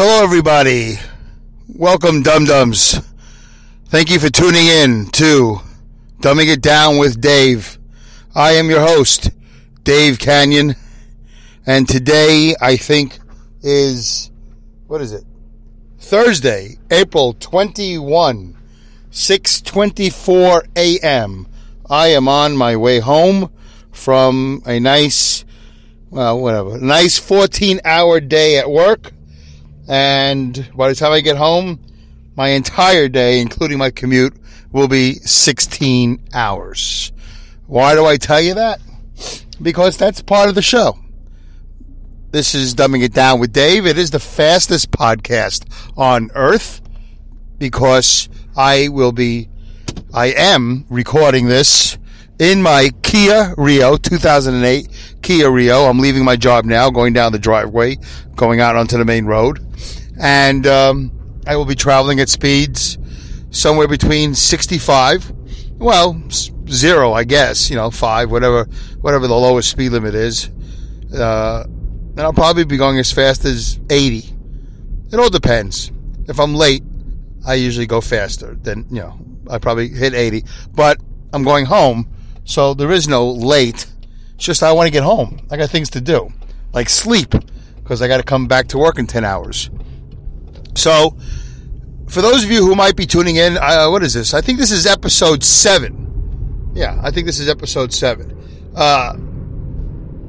Hello, everybody. Welcome, Dum Dums. Thank you for tuning in to Dumbing It Down with Dave. I am your host, Dave Kanyan, and today I think is what is it? Thursday, April 21, 6:24 a.m. I am on my way home from a nice well, whatever, nice 14-hour day at work. And by the time I get home, my entire day, including my commute, will be 16 hours. Why do I tell you that? Because that's part of the show. This is Dumbing It Down with Dave. It is the fastest podcast on earth because I will be, I am recording this in my Kia Rio 2008 Kia Rio. I'm leaving my job now, going down the driveway, going out onto the main road, and um, I will be traveling at speeds somewhere between 65, well, zero, I guess, you know, five, whatever, whatever the lowest speed limit is. Uh, and I'll probably be going as fast as 80. It all depends. If I'm late, I usually go faster. Then, you know, I probably hit 80. But I'm going home, so there is no late. It's just I want to get home. I got things to do, like sleep, because I got to come back to work in 10 hours. So, for those of you who might be tuning in, uh, what is this? I think this is episode seven. Yeah, I think this is episode seven. Uh,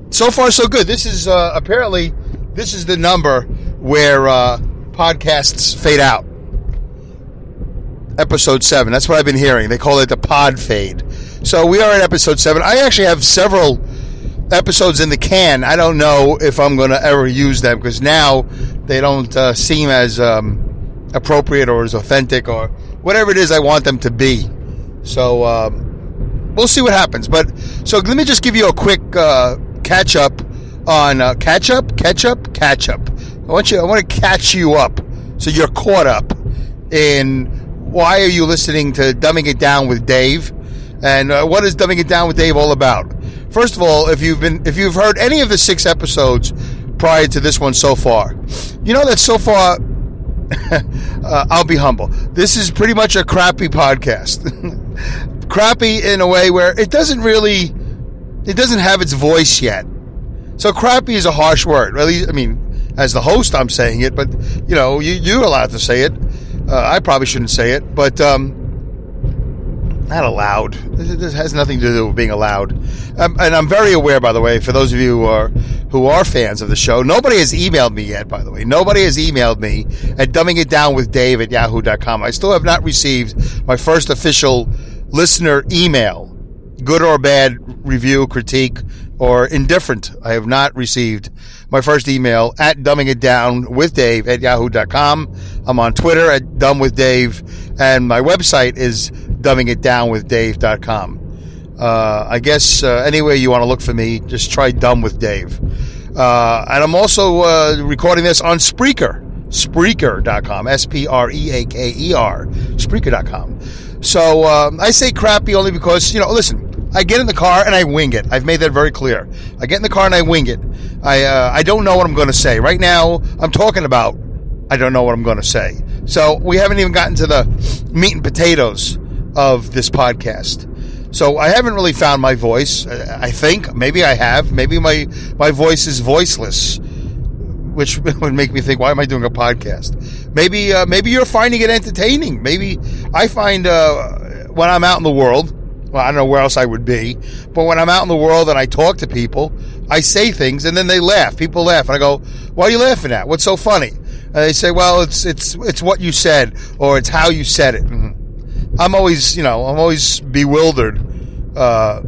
so far, so good. This is uh, apparently this is the number where uh, podcasts fade out. Episode seven. That's what I've been hearing. They call it the pod fade. So we are at episode seven. I actually have several episodes in the can. I don't know if I'm going to ever use them because now they don't uh, seem as um, appropriate or as authentic or whatever it is I want them to be. So um, we'll see what happens. But so let me just give you a quick uh, catch up on uh, catch up, catch up, catch up. I want you. I want to catch you up so you're caught up in why are you listening to Dumbing It Down with Dave and uh, what is Dumbing It Down with Dave all about? First of all, if you've been if you've heard any of the six episodes prior to this one so far, you know that so far uh, I'll be humble. This is pretty much a crappy podcast. crappy in a way where it doesn't really it doesn't have its voice yet. So crappy is a harsh word. At least, I mean, as the host, I'm saying it, but you know, you, you're allowed to say it. Uh, I probably shouldn't say it, but um, not allowed. This has nothing to do with being allowed. Um, and I'm very aware, by the way, for those of you who are who are fans of the show, nobody has emailed me yet. By the way, nobody has emailed me at dumbing it down with Dave at yahoo.com. I still have not received my first official listener email, good or bad review, critique, or indifferent. I have not received my first email at dumbing it down with Dave at yahoo.com. I'm on Twitter at dumb with Dave, and my website is dumbingitdownwithdave.com. Uh, I guess uh, anywhere you want to look for me, just try Dumb with Dave. Uh, and I'm also uh, recording this on Spreaker, Spreaker.com, S P R E A K E R, Spreaker.com. So um, I say crappy only because, you know, listen, I get in the car and I wing it. I've made that very clear. I get in the car and I wing it. I, uh, I don't know what I'm going to say. Right now, I'm talking about I don't know what I'm going to say. So we haven't even gotten to the meat and potatoes of this podcast. So I haven't really found my voice. I think maybe I have. Maybe my my voice is voiceless, which would make me think, why am I doing a podcast? Maybe uh, maybe you're finding it entertaining. Maybe I find uh, when I'm out in the world. Well, I don't know where else I would be, but when I'm out in the world and I talk to people, I say things and then they laugh. People laugh, and I go, "Why are you laughing at? What's so funny?" And they say, "Well, it's it's it's what you said, or it's how you said it." Mm-hmm. I'm always, you know, I'm always bewildered uh,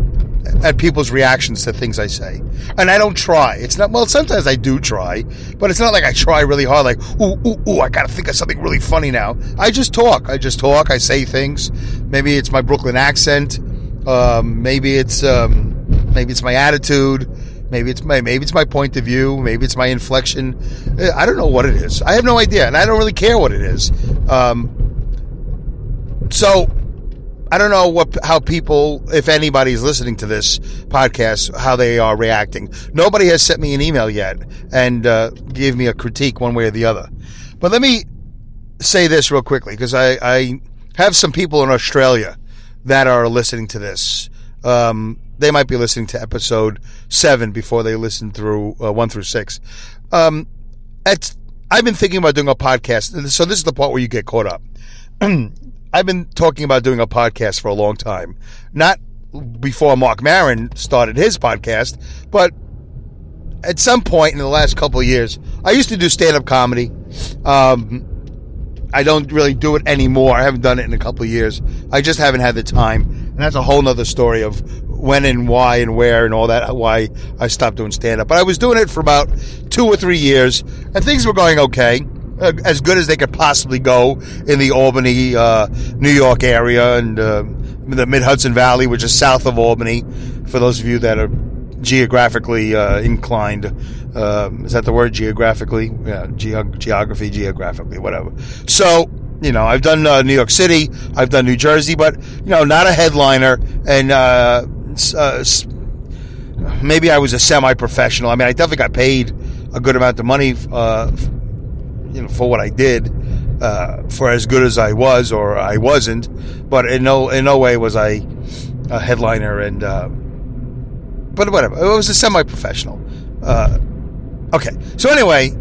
at people's reactions to things I say, and I don't try. It's not well. Sometimes I do try, but it's not like I try really hard. Like, ooh, ooh, ooh, I got to think of something really funny now. I just talk. I just talk. I say things. Maybe it's my Brooklyn accent. Um, maybe it's um, maybe it's my attitude. Maybe it's my maybe it's my point of view. Maybe it's my inflection. I don't know what it is. I have no idea, and I don't really care what it is. Um, so I don't know what how people, if anybody's listening to this podcast, how they are reacting. Nobody has sent me an email yet and uh, gave me a critique one way or the other. But let me say this real quickly because I, I have some people in Australia that are listening to this. Um, they might be listening to episode seven before they listen through uh, one through six. Um, I've been thinking about doing a podcast. So this is the part where you get caught up. I've been talking about doing a podcast for a long time. Not before Marc Maron started his podcast, but at some point in the last couple of years, I used to do stand up comedy. Um, I don't really do it anymore. I haven't done it in a couple of years. I just haven't had the time. And that's a whole nother story of when and why and where and all that, why I stopped doing stand up. But I was doing it for about two or three years and things were going okay. Uh, as good as they could possibly go in the Albany, uh, New York area and uh, the Mid Hudson Valley, which is south of Albany. For those of you that are geographically uh, inclined. Um, is that the word? Geographically? Yeah, ge- geography, geographically, whatever. So, you know, I've done uh, New York City, I've done New Jersey, but, you know, not a headliner. And uh, uh maybe I was a semi professional. I mean, I definitely got paid a good amount of money, uh, you know, for what I did. Uh, for as good as I was, or I wasn't, but in no in no way was I a headliner, and but whatever. It was a semi-professional. Uh, okay. So anyway,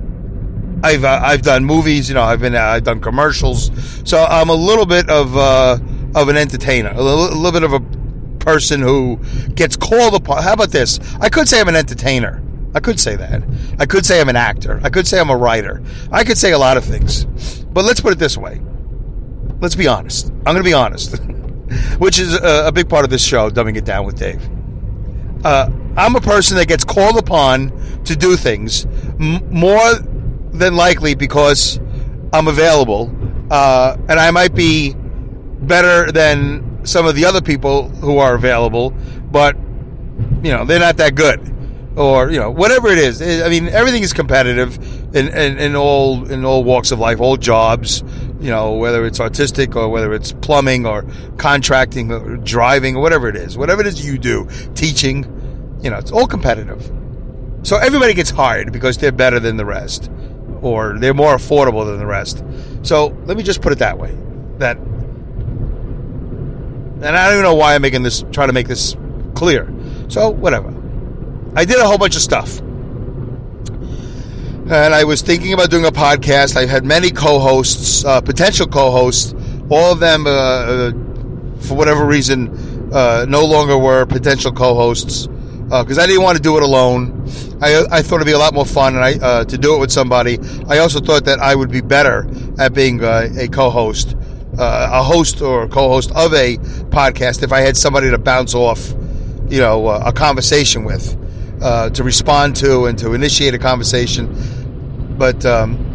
I've uh, I've done movies. You know, I've been uh, I've done commercials. So I'm a little bit of uh, of an entertainer, a little, a little bit of a person who gets called upon. How about this? I could say I'm an entertainer. I could say that. I could say I'm an actor. I could say I'm a writer. I could say a lot of things. But let's put it this way. Let's be honest. I'm going to be honest, which is a, a big part of this show, dumbing it down with Dave uh, I'm a person that gets called upon to do things m- more than likely because I'm available, uh, and I might be better than some of the other people who are available, but you know they're not that good, or you know whatever it is. I mean, everything is competitive in, in, in all in all walks of life, all jobs. You know, whether it's artistic or whether it's plumbing or contracting or driving or whatever it is, whatever it is you do, teaching. You know, it's all competitive. So everybody gets hired because they're better than the rest, or they're more affordable than the rest. So let me just put it that way. That, and I don't even know why I'm making this, trying to make this clear. So whatever. I did a whole bunch of stuff and I was thinking about doing a podcast. I had many co-hosts, uh, potential co-hosts. All of them, uh, uh, for whatever reason, uh, no longer were potential co-hosts because uh, I didn't want to do it alone. I, I thought it'd be a lot more fun, and I uh, to do it with somebody. I also thought that I would be better at being a co-host, a host or co-host of a podcast if I had somebody to bounce off, you know, a conversation with. To respond to and to initiate a conversation. But um,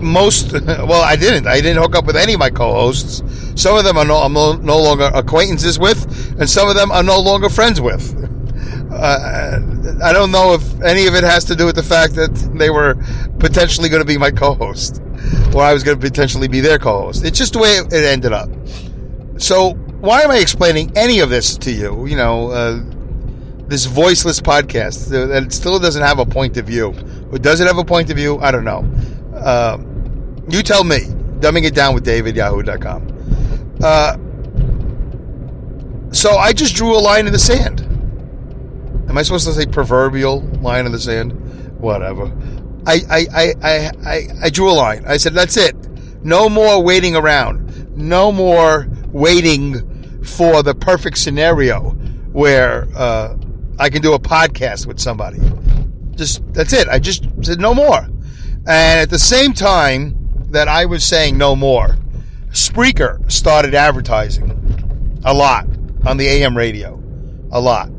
most well i didn't. I didn't hook up with any of my co-hosts. Some of them are no, i'm no, no longer acquaintances with and some of them are no longer friends with. Uh, i don't know if any of it has to do with the fact that they were potentially going to be my co-host or i was going to potentially be their co-host. It's just the way it ended up. So why am i explaining any of this to you? You know uh, this voiceless podcast that still doesn't have a point of view. Or does it have a point of view? I don't know. Uh, you tell me. Dumbing it down with David, yahoo.com. Uh, so I just drew a line in the sand. Am I supposed to say proverbial line in the sand? Whatever. I, I, I, I, I, I drew a line. I said, that's it. No more waiting around. No more waiting for the perfect scenario where uh, I can do a podcast with somebody. Just that's it. I just said no more. And at the same time that I was saying no more, Spreaker started advertising a lot on the AM radio, a lot,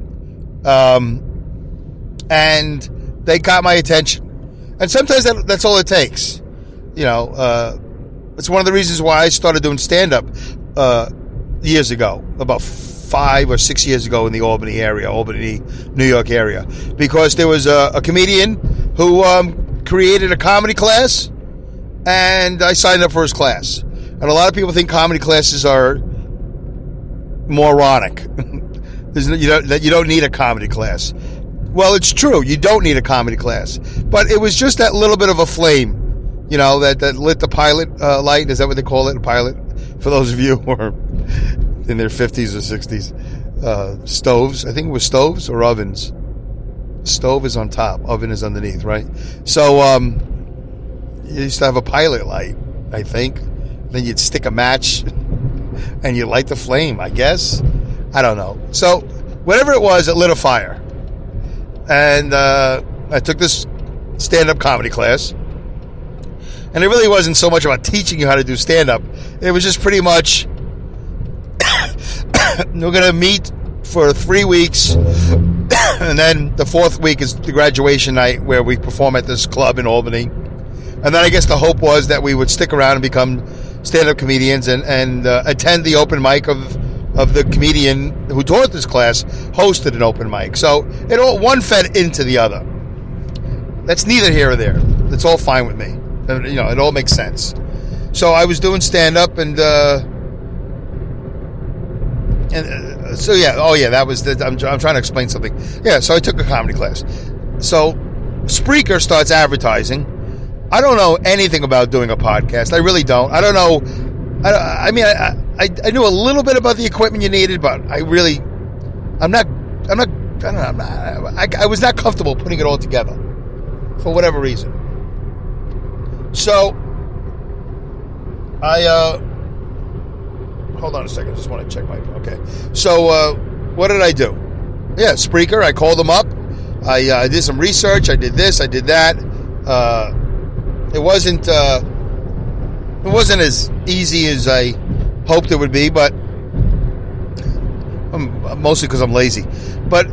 um, and they got my attention. And sometimes that, that's all it takes. You know, uh, it's one of the reasons why I started doing stand up uh, years ago, about five or six years ago in the Albany area, Albany, New York area, because there was a, a comedian who um, created a comedy class, and I signed up for his class. And a lot of people think comedy classes are moronic. you don't, that you don't need a comedy class. Well, it's true. You don't need a comedy class. But it was just that little bit of a flame You know that that lit the pilot uh, light. Is that what they call it? A pilot for those of you who are in their fifties or sixties. Uh, stoves. I think it was stoves or ovens. Stove is on top. Oven is underneath. Right. So um, you used to have a pilot light. I think. Then you'd stick a match and you light the flame. I guess. I don't know. So whatever it was, it lit a fire. And uh, I took this stand-up comedy class and it really wasn't so much about teaching you how to do stand up. It was just pretty much we're going to meet for three weeks. and then the fourth week is the graduation night where we perform at this club in Albany. And then I guess the hope was that we would stick around and become stand up comedians and, and uh, attend the open mic of, of the comedian who taught this class, hosted an open mic. So it all one fed into the other. That's neither here or there. It's all fine with me. You know, it all makes sense. So I was doing stand up and, uh, and uh, so yeah, oh yeah, that was the, I'm, I'm trying to explain something. Yeah, so I took a comedy class. So Spreaker starts advertising. I don't know anything about doing a podcast. I really don't. I don't know. I, I mean, I, I, I knew a little bit about the equipment you needed, but I really, I'm not, I'm not, I don't know, I'm not, I, I was not comfortable putting it all together for whatever reason. So, I, uh, hold on a second. I just want to check my, okay. So, uh, what did I do? Yeah, Spreaker. I called them up. I, uh, I did some research. I did this. I did that. Uh, it wasn't, uh, it wasn't as easy as I hoped it would be, but I'm, mostly because I'm lazy. But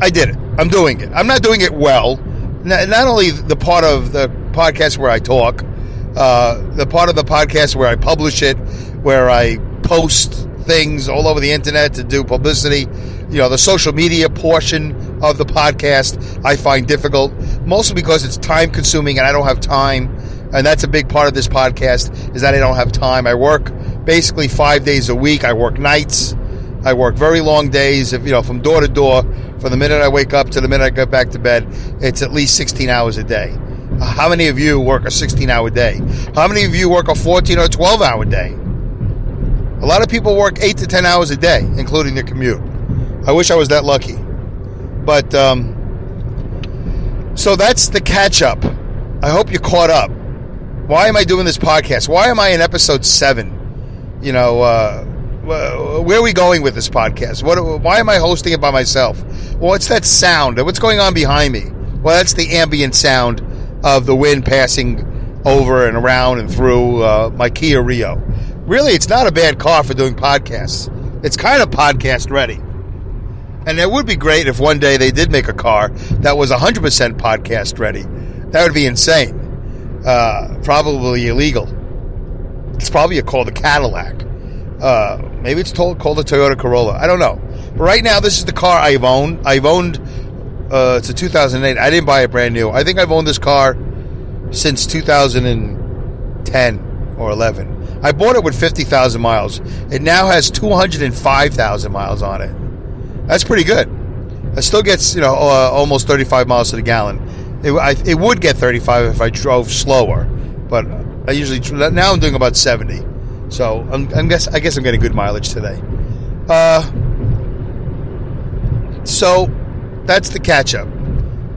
I did it. I'm doing it. I'm not doing it well. Not, not only the part of the podcast where I talk, uh, the part of the podcast where I publish it, where I post things all over the internet to do publicity. You know, the social media portion of the podcast I find difficult, mostly because it's time consuming and I don't have time. And that's a big part of this podcast is that I don't have time. I work basically five days a week. I work nights. I work very long days. If you know, from door to door, from the minute I wake up to the minute I get back to bed, it's at least 16 hours a day. How many of you work a 16 hour day? How many of you work a 14 or 12 hour day? A lot of people work 8 to 10 hours a day, including their commute. I wish I was that lucky. But, um, so that's the catch up. I hope you caught up. Why am I doing this podcast? Why am I in episode 7? You know, uh, where are we going with this podcast? What? Why am I hosting it by myself? Well, what's that sound? What's going on behind me? Well, that's the ambient sound of the wind passing over and around and through uh, my Kia Rio. Really, it's not a bad car for doing podcasts. It's kind of podcast ready. And it would be great if one day they did make a car that was 100% podcast ready. That would be insane. Uh, probably illegal. It's probably called a Cadillac. Uh, maybe it's told, called a Toyota Corolla. I don't know. But right now, this is the car I've owned. I've owned uh, it's a 2008. I didn't buy it brand new. I think I've owned this car since 2010 or 11. I bought it with 50,000 miles. It now has 205,000 miles on it. That's pretty good. It still gets you know uh, almost 35 miles to the gallon. It, I, it would get 35 if I drove slower, but I usually now I'm doing about 70. So I'm, I'm guess I guess I'm getting good mileage today. Uh, so that's the catch up.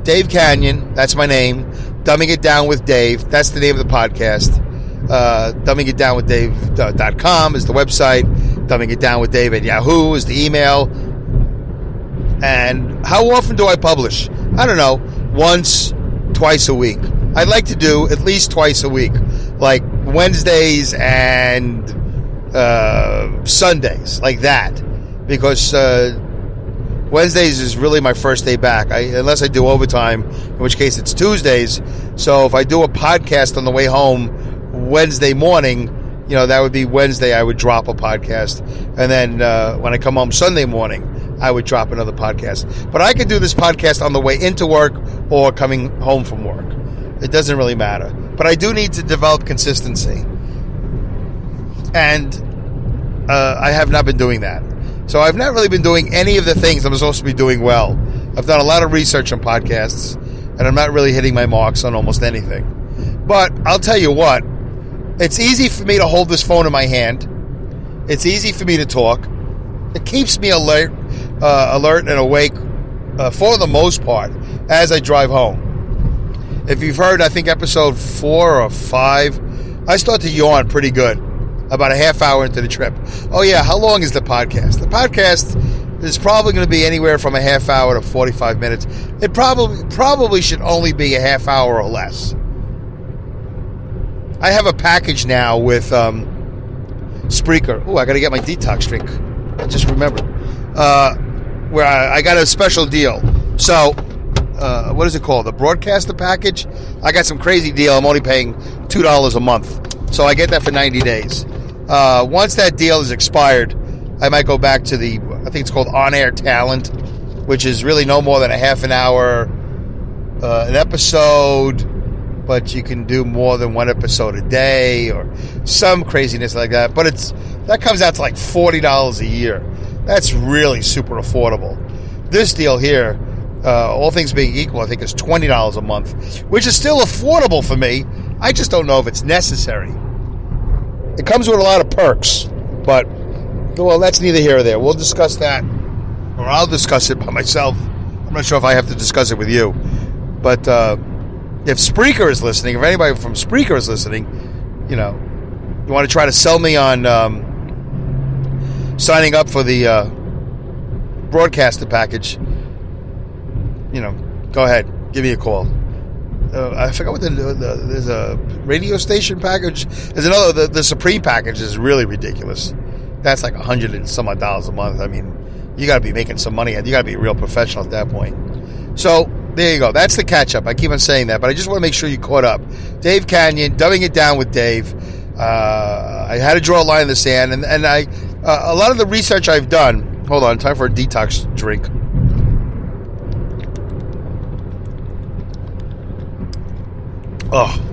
Dave Kanyan, that's my name. Dumbing It Down with Dave, that's the name of the podcast. Uh, dumbing It Down with Dave.com is the website. Dumbing It Down with Dave at Yahoo is the email. And how often do I publish? I don't know, once, twice a week. I'd like to do at least twice a week, like Wednesdays and uh, Sundays, like that, because uh, Wednesdays is really my first day back, I, unless I do overtime, in which case it's Tuesdays. So if I do a podcast on the way home Wednesday morning, you know, that would be Wednesday, I would drop a podcast. And then uh, when I come home Sunday morning, I would drop another podcast. But I could do this podcast on the way into work or coming home from work. It doesn't really matter. But I do need to develop consistency. And uh, I have not been doing that. So I've not really been doing any of the things I'm supposed to be doing well. I've done a lot of research on podcasts, and I'm not really hitting my marks on almost anything. But I'll tell you what, it's easy for me to hold this phone in my hand. It's easy for me to talk. It keeps me alert, uh, alert and awake uh, for the most part as I drive home. If you've heard, I think episode four or five, I start to yawn pretty good about a half hour into the trip. Oh yeah, how long is the podcast? The podcast is probably going to be anywhere from a half hour to 45 minutes. It probably probably should only be a half hour or less. I have a package now with um, Spreaker. Oh, I got to get my detox drink. I just remembered. Uh, where I, I, got a special deal. So, uh, what is it called? The broadcaster package. I got some crazy deal. I'm only paying two dollars a month, so I get that for 90 days. Uh, once that deal is expired, I might go back to the. I think it's called On Air Talent, which is really no more than a half an hour, uh, an episode but you can do more than one episode a day or some craziness like that. But it's that comes out to like forty dollars a year. That's really super affordable. This deal here, uh, all things being equal, I think is twenty dollars a month, which is still affordable for me. I just don't know if it's necessary. It comes with a lot of perks, but well, that's neither here or there. We'll discuss that, or I'll discuss it by myself. I'm not sure if I have to discuss it with you, but. Uh, if Spreaker is listening, if anybody from Spreaker is listening, you know, you want to try to sell me on um, signing up for the uh, broadcaster package, you know, go ahead, give me a call. Uh, I forgot what the, the, there's a radio station package. There's another the, the Supreme package is really ridiculous. That's like a hundred and some odd dollars a month. I mean, you got to be making some money. And you got to be a real professional at that point. So there you go. That's the catch up. I keep on saying that, but I just want to make sure you caught up. Dave Kanyan, dumbing it down with Dave. Uh, I had to draw a line in the sand, and, and I uh, a lot of the research I've done. Hold on, time for a detox drink. Oh,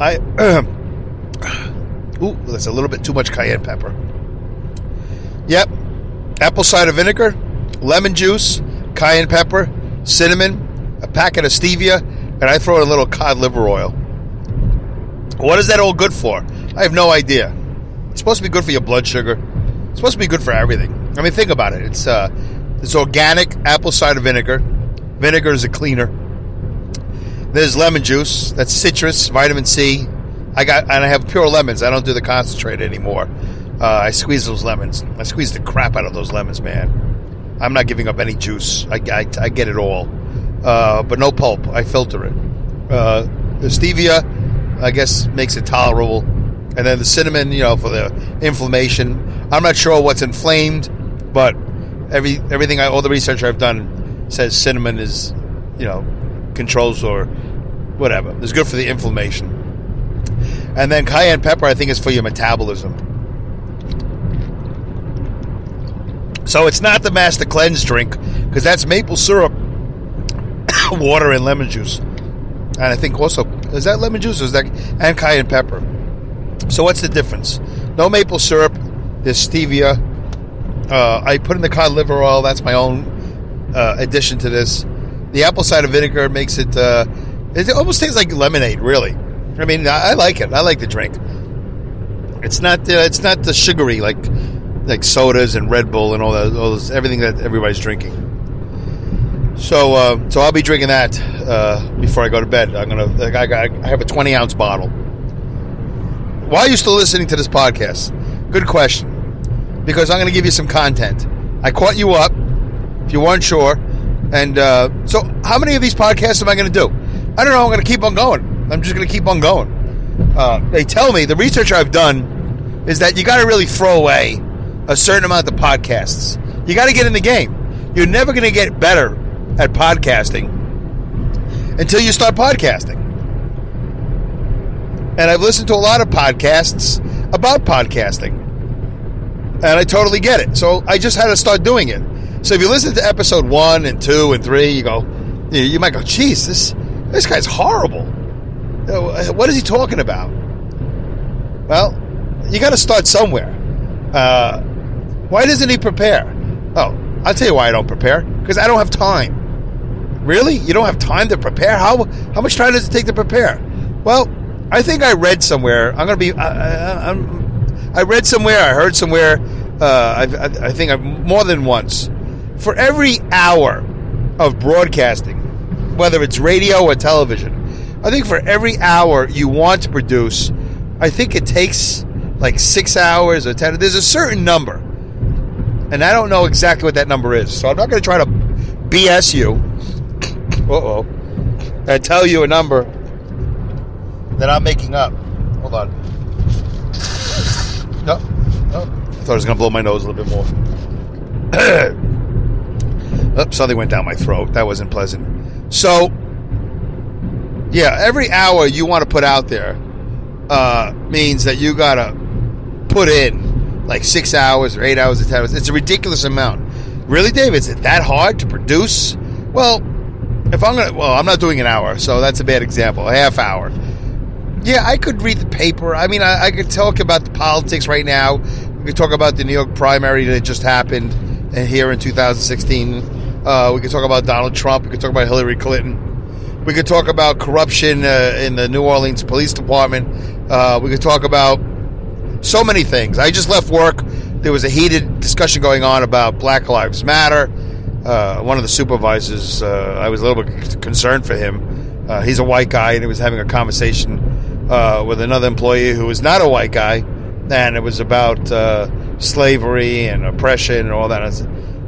I. ooh, that's a little bit too much cayenne pepper. Yep, apple cider vinegar, lemon juice, cayenne pepper, cinnamon, a packet of stevia, and I throw in a little cod liver oil. What is that all good for? I have no idea. It's supposed to be good for your blood sugar. It's supposed to be good for everything. I mean, think about it. It's uh, it's organic apple cider vinegar. Vinegar is a cleaner. There's lemon juice. That's citrus, vitamin C. I got and I have pure lemons. I don't do the concentrate anymore. Uh, I squeeze those lemons. I squeeze the crap out of those lemons, man. I'm not giving up any juice. I, I, I get it all, uh, but no pulp. I filter it. Uh, the stevia, I guess, makes it tolerable, and then the cinnamon, you know, for the inflammation. I'm not sure what's inflamed, but every everything, I, all the research I've done says cinnamon is, you know, controls or whatever. It's good for the inflammation. And then cayenne pepper, I think, is for your metabolism. So it's not the Master Cleanse drink because that's maple syrup, water, and lemon juice. And I think also is that lemon juice or is that and cayenne pepper. So what's the difference? No maple syrup. There's stevia. Uh, I put in the cod liver oil. That's my own uh, addition to this. The apple cider vinegar makes it. Uh, it almost tastes like lemonade. Really. I mean, I, I like it. I like the drink. It's not. Uh, it's not the sugary like like sodas and Red Bull and all that, all those, everything that everybody's drinking. So, uh, so I'll be drinking that uh, before I go to bed. I'm gonna. Like, I, I have a 20 ounce bottle. Why are you still listening to this podcast? Good question. Because I'm to give you some content. I caught you up. If you weren't sure, and uh, so how many of these podcasts am I to do? I don't know. I'm to keep on going. I'm just to keep on going. Uh, they tell me the research I've done is that you got to really throw away a certain amount of podcasts. You got to get in the game. You're never going to get better at podcasting until you start podcasting. And I've listened to a lot of podcasts about podcasting. And I totally get it. So I just had to start doing it. So if you listen to episode one and two and three, you go, you might go, "Geez, this this guy's horrible. Uh, what is he talking about?" Well, you got to start somewhere. Uh, why doesn't he prepare? Oh, I'll tell you why I don't prepare. Because I don't have time. Really? You don't have time to prepare? How how much time does it take to prepare? Well, I think I read somewhere. I'm going to be. I, I, I read somewhere. I heard somewhere. Uh, I, I, I think I've, more than once. For every hour of broadcasting, whether it's radio or television, I think for every hour you want to produce, I think it takes like six hours or ten. There's a certain number, and I don't know exactly what that number is. So I'm not going to try to BS you. Oh. I tell you a number that I'm making up. Hold on. No, no. I thought I was going to blow my nose a little bit more. oh, something went down my throat. That wasn't pleasant. So, yeah, every hour you want to put out there uh, means that you got to put in like six hours or eight hours or ten hours. It's a ridiculous amount. Really, Dave? Is it that hard to produce? Well, if I'm gonna, well, I'm not doing an hour, so that's a bad example. A half hour. Yeah, I could read the paper. I mean, I, I could talk about the politics right now. We could talk about the New York primary that just happened here in 2016. Uh, we could talk about Donald Trump. We could talk about Hillary Clinton. We could talk about corruption uh, in the New Orleans Police Department. Uh, we could talk about so many things. I just left work. There was a heated discussion going on about Black Lives Matter. Uh, one of the supervisors, uh, I was a little bit concerned for him. Uh, he's a white guy, and he was having a conversation uh, with another employee who was not a white guy, and it was about uh, slavery and oppression and all that. I was,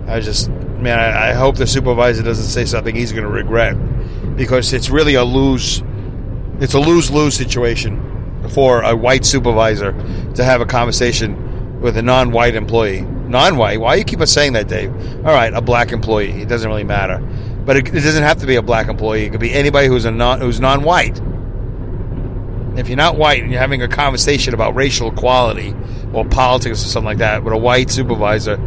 I just, man, I, I, hope the supervisor doesn't say something he's going to regret because it's really a lose. It's a lose lose situation for a white supervisor to have a conversation with a non white employee. Non white? Why you keep on saying that, Dave? All right, a black employee. It doesn't really matter. But it, it doesn't have to be a black employee. It could be anybody who's a non who's non white if you're not white and you're having a conversation about racial equality or politics or something like that with a white supervisor,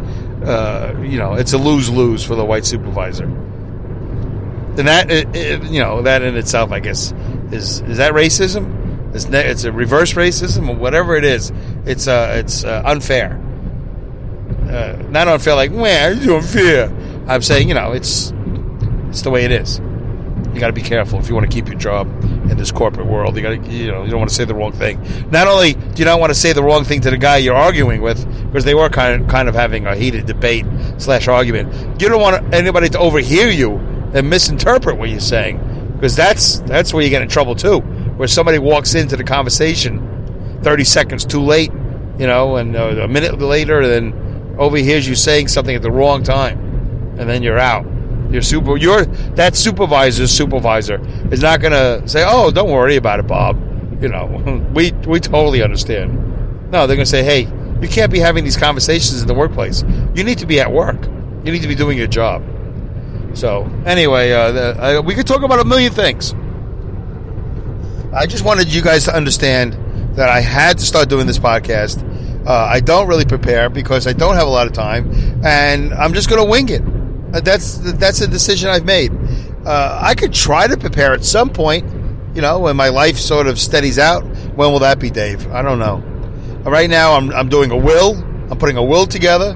uh, you know, it's a lose lose for the white supervisor. And that, it, it, you know, that in itself, I guess, is is that racism? It's, ne- it's a reverse racism or whatever it is. It's uh, it's uh, unfair. Uh, not unfair, like, man, it's unfair. I'm saying, you know, it's it's the way it is you got to be careful if you want to keep your job in this corporate world. You got to, you know, you don't want to say the wrong thing. Not only do you not want to say the wrong thing to the guy you're arguing with, because they were kind of, kind of having a heated debate slash argument. You don't want anybody to overhear you and misinterpret what you're saying, because that's that's where you get in trouble too. Where somebody walks into the conversation 30 seconds too late, you know, and uh, a minute later, then overhears you saying something at the wrong time, and then you're out. Your super, your that supervisor's supervisor is not going to say, "Oh, don't worry about it, Bob." You know, we we totally understand. No, they're going to say, "Hey, you can't be having these conversations in the workplace. You need to be at work. You need to be doing your job." So, anyway, uh, the, uh, we could talk about a million things. I just wanted you guys to understand that I had to start doing this podcast. Uh, I don't really prepare because I don't have a lot of time, and I'm just going to wing it. Uh, that's that's a decision I've made. Uh, I could try to prepare at some point, you know, when my life sort of steadies out. When will that be, Dave? I don't know. Right now, I'm I'm doing a will. I'm putting a will together.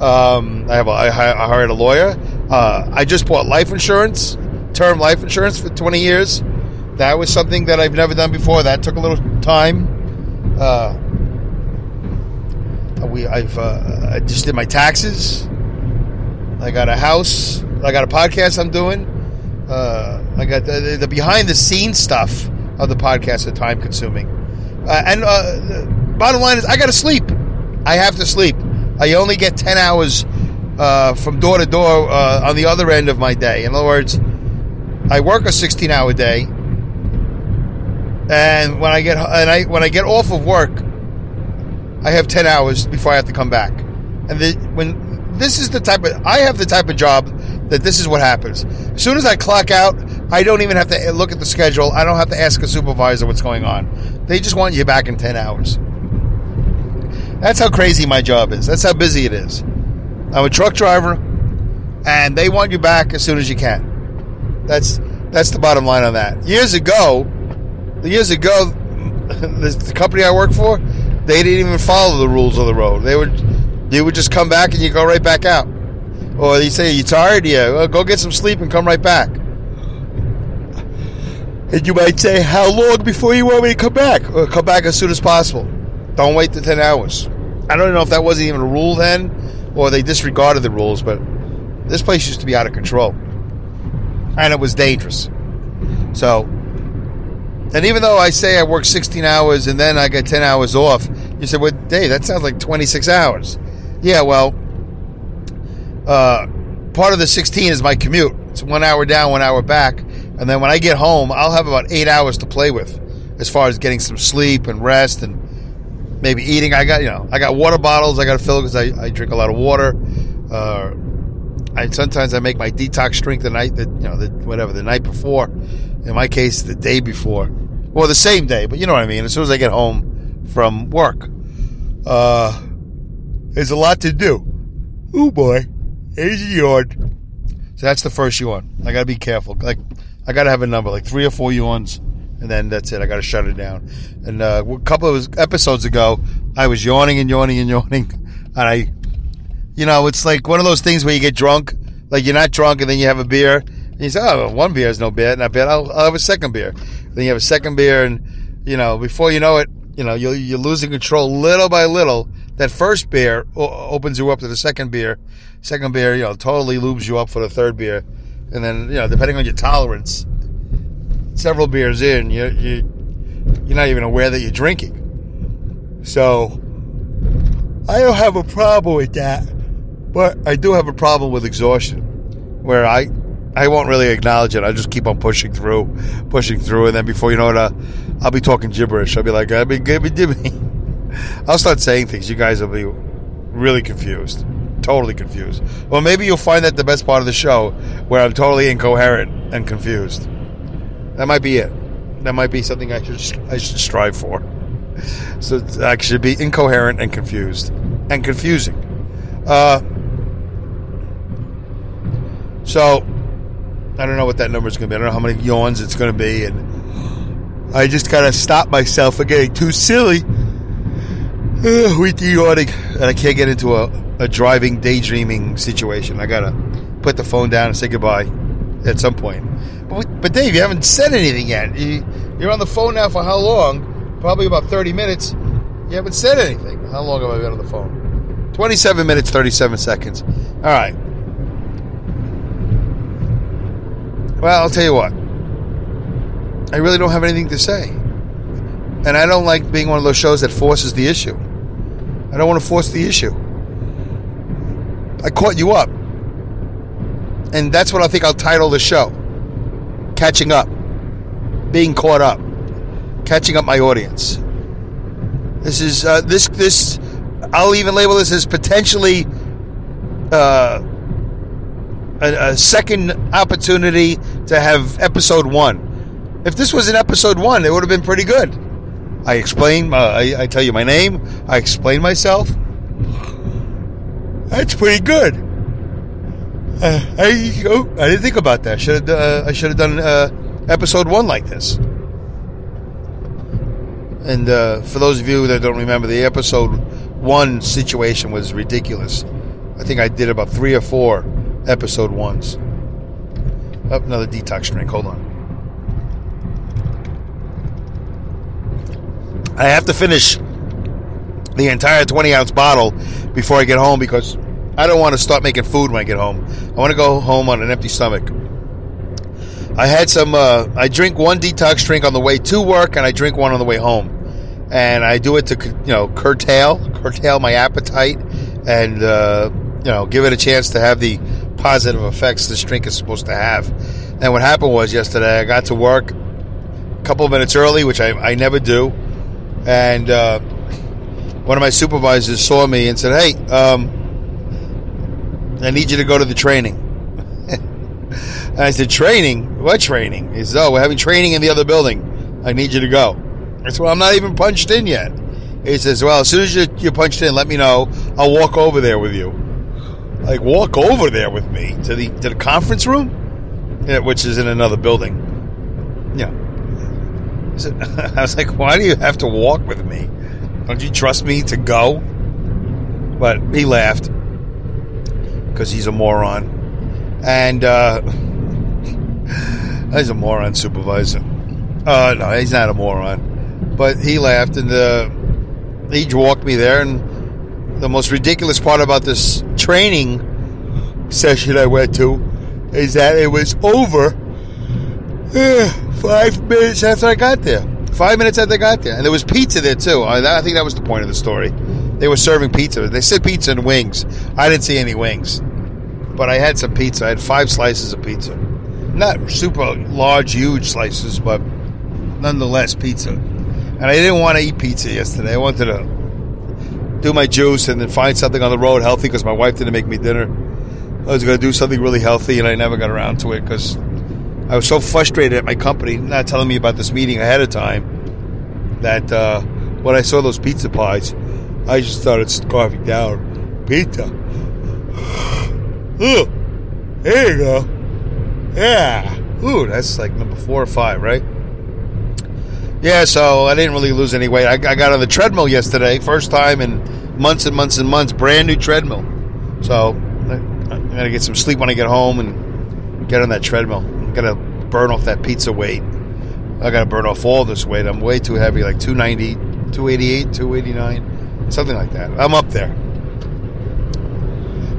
Um, I have a, I hired a lawyer. Uh, I just bought life insurance, term life insurance for 20 years. That was something that I've never done before. That took a little time. Uh, we I've uh, I just did my taxes. I got a house. I got a podcast I'm doing. Uh, I got the, the, behind the scenes stuff of the podcast are time consuming. Uh, and uh, bottom line is, I got to sleep. I have to sleep. I only get 10 hours uh, from door to door on the other end of my day. In other words, I work a 16 hour day. And when I get and I when I get off of work, I have 10 hours before I have to come back. And the, when this is the type of I have the type of job that this is what happens. As soon as I clock out, I don't even have to eh, look at the schedule. I don't have to ask a supervisor what's going on. They just want you back in 10 hours. That's how crazy my job is. That's how busy it is. I'm a truck driver and they want you back as soon as you can. That's that's the bottom line on that. Years ago, years ago the company I work for, they didn't even follow the rules of the road. They would you would just come back and you go right back out. Or you say, you tired? Yeah, well, go get some sleep and come right back. And you might say, How long before you want me to come back? Or come back as soon as possible. Don't wait the 10 hours. I don't know if that wasn't even a rule then or they disregarded the rules, but this place used to be out of control. And it was dangerous. So, and even though I say I work 16 hours and then I get 10 hours off, you said, well, Dave, that sounds like 26 hours. Yeah, well, uh, part of the 16 is my commute. It's one hour down, one hour back. And then when I get home, I'll have about eight hours to play with as far as getting some sleep and rest and maybe eating. I got, you know, I got water bottles I got to fill because I, I drink a lot of water. Uh, sometimes I make my detox drink the night that, you know, the, whatever, the night before. In my case, the day before. Or the same day, but you know what I mean. As soon as I get home from work. Uh, there's a lot to do. Oh boy. Here's a yawn. So that's the first yawn. I gotta be careful. Like I gotta have a number, like three or four yawns, and then that's it. I gotta shut it down. And uh, a couple of episodes ago, I was yawning and yawning and yawning, and I, you know, it's like one of those things where you get drunk, like you're not drunk, and then you have a beer, and you say, "Oh, one beer is no bad, not bad. I'll, I'll have a second beer." Then you have a second beer, and you know, before you know it, you know, you're, you're losing control little by little. That first beer opens you up to the second beer Second beer, you know, totally lubes you up for the third beer, and then you know, depending on your tolerance, several beers in, you you you're not even aware that you're drinking. So I don't have a problem with that, but I do have a problem with exhaustion, where I I won't really acknowledge it. I'll just keep on pushing through, pushing through, and then before you know it, uh, I'll be talking gibberish. I'll be like, "I'll be gibby dibby." I'll start saying things. You guys will be really confused totally confused. Well, maybe you'll find that the best part of the show, where I'm totally incoherent and confused. That might be it. That might be something I should I should strive for. So I should be incoherent and confused and confusing. Uh, so I don't know what that number is going to be. I don't know how many yawns it's going to be, and I just gotta stop myself from getting too silly with the yawning, and I can't get into a a driving, daydreaming situation. I gotta put the phone down and say goodbye at some point. But, but Dave, you haven't said anything yet. You, you're on the phone now for how long? Probably about 30 minutes. You haven't said anything. How long have I been on the phone? 27 minutes, 37 seconds. All right. Well, I'll tell you what. I really don't have anything to say. And I don't like being one of those shows that forces the issue. I don't want to force the issue. I caught you up. And that's what I think I'll title the show Catching Up. Being caught up. Catching up my audience. This is, uh, this, this, I'll even label this as potentially uh, a, a second opportunity to have episode one. If this was an episode one, it would have been pretty good. I explain, uh, I, I tell you my name, I explain myself. That's pretty good. Uh, I oh, I didn't think about that. Should uh, I should have done uh, episode one like this. And uh, for those of you that don't remember, the episode one situation was ridiculous. I think I did about three or four episode ones. Up oh, another detox drink. Hold on. I have to finish the entire 20 ounce bottle before I get home because I don't want to start making food when I get home. I want to go home on an empty stomach. I had some, uh, I drink one detox drink on the way to work and I drink one on the way home. And I do it to, you know, curtail, curtail my appetite and, uh, you know, give it a chance to have the positive effects this drink is supposed to have. And what happened was yesterday, I got to work a couple of minutes early, which I, I never do. And, uh, one of my supervisors saw me and said, "Hey, um, I need you to go to the training." and I said, "Training? What training?" He says, "Oh, we're having training in the other building. I need you to go." I said, "Well, I'm not even punched in yet." He says, "Well, as soon as you, you're punched in, let me know. I'll walk over there with you." Like walk over there with me to the to the conference room, which is in another building. Yeah. I was like, "Why do you have to walk with me?" Don't you trust me to go? But he laughed because he's a moron. And uh, he's a moron supervisor. Uh, no, he's not a moron. But he laughed and uh, he walked me there. And the most ridiculous part about this training session I went to is that it was over uh, five minutes after I got there. Five minutes after I got there. And there was pizza there too. I, I think that was the point of the story. They were serving pizza. They said pizza and wings. I didn't see any wings. But I had some pizza. I had five slices of pizza. Not super large, huge slices, but nonetheless pizza. And I didn't want to eat pizza yesterday. I wanted to do my juice and then find something on the road healthy because my wife didn't make me dinner. I was going to do something really healthy and I never got around to it because I was so frustrated at my company not telling me about this meeting ahead of time that uh, when I saw those pizza pies, I just started scarfing down pizza. Ooh, there you go. Yeah. Ooh, that's like number four or five, right? Yeah, so I didn't really lose any weight. I, I got on the treadmill yesterday, first time in months and months and months, brand new treadmill. So I'm gonna get some sleep when I get home and get on that treadmill. I'm gonna burn off that pizza weight. I gotta burn off all this weight. I'm way too heavy, like 290, 288, 289, something like that. I'm up there.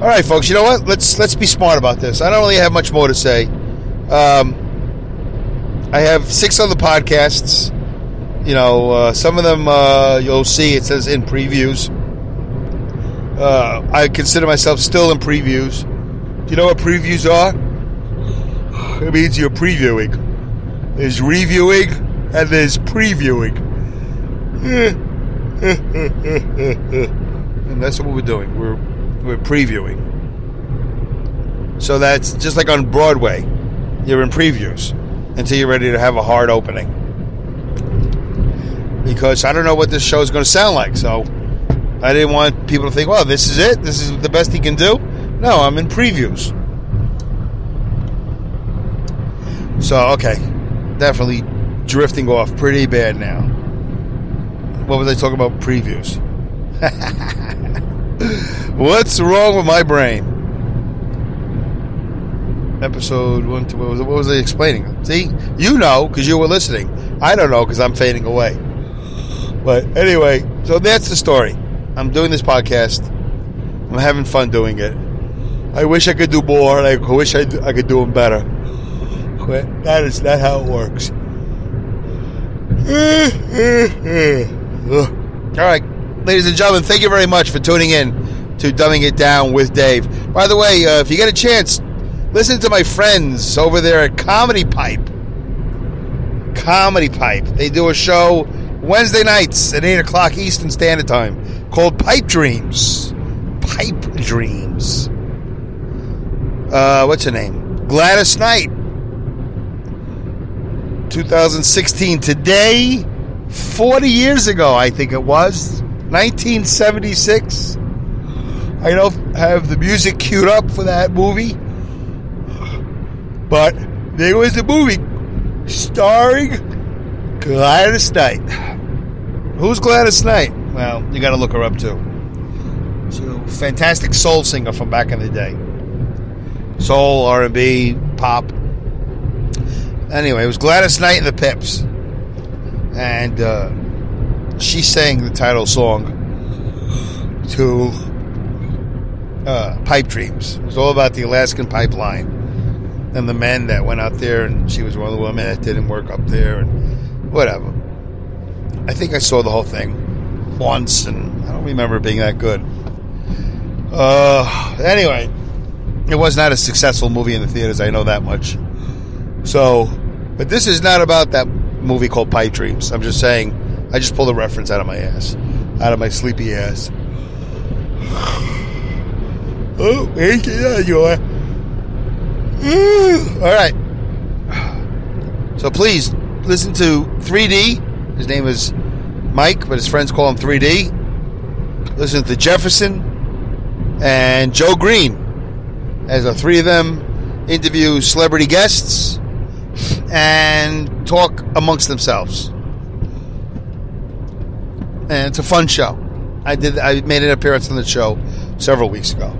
All right, folks. You know what? Let's let's be smart about this. I don't really have much more to say. Um, I have six other podcasts. You know, uh, some of them uh, you'll see it says in previews. Uh, I consider myself still in previews. Do you know what previews are? It means you're previewing. There's reviewing and there's previewing. and that's what we're doing. We're we're previewing. So that's just like on Broadway. You're in previews until you're ready to have a hard opening. Because I don't know what this show is going to sound like. So I didn't want people to think, well, this is it. This is the best he can do. No, I'm in previews. So, okay. Definitely drifting off pretty bad now. What was I talking about? Previews. What's wrong with my brain? Episode one, two, what was, what was I explaining? See, you know because you were listening. I don't know because I'm fading away. But anyway, so that's the story. I'm doing this podcast. I'm having fun doing it. I wish I could do more. I wish I, I could do them better. But that is not how it works. All right, ladies and gentlemen, thank you very much for tuning in to Dumbing It Down with Dave. By the way, uh, if you get a chance, listen to my friends over there at Comedy Pipe. Comedy Pipe. They do a show Wednesday nights at 8 o'clock Eastern Standard Time called Pipe Dreams. Pipe Dreams. Uh, what's her name? Gladys Knight. 2016. Today, 40 years ago, I think it was. 1976. I don't have the music queued up for that movie. But there was a movie starring Gladys Knight. Who's Gladys Knight? Well, you got to look her up too. She's a fantastic soul singer from back in the day. Soul, R&B, pop. Anyway, it was Gladys Knight and the Pips. And uh, she sang the title song to uh, Pipe Dreams. It was all about the Alaskan pipeline and the men that went out there, and she was one of the women that didn't work up there, and whatever. I think I saw the whole thing once, and I don't remember it being that good. Uh, anyway, it was not a successful movie in the theaters. I know that much. So, but this is not about that movie called Pipe Dreams. I'm just saying, I just pulled a reference out of my ass, out of my sleepy ass. Oh, thank you, All right. So please listen to 3D. His name is Mike, but his friends call him 3D. Listen to Jefferson and Joe Green as the three of them interview celebrity guests and talk amongst themselves. And it's a fun show. I did. I made an appearance on the show several weeks ago.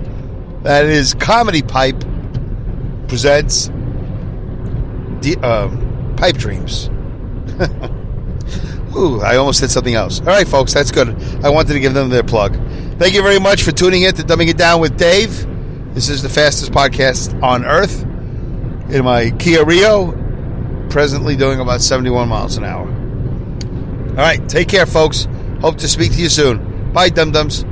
That is Comedy Pipe presents the, um, Pipe Dreams. Ooh, I almost said something else. All right, folks, that's good. I wanted to give them their plug. Thank you very much for tuning in to Dumbing It Down with Dave. This is the fastest podcast on earth in my Kia Rio, presently doing about 71 miles an hour. All right, take care, folks. Hope to speak to you soon. Bye, dum dums.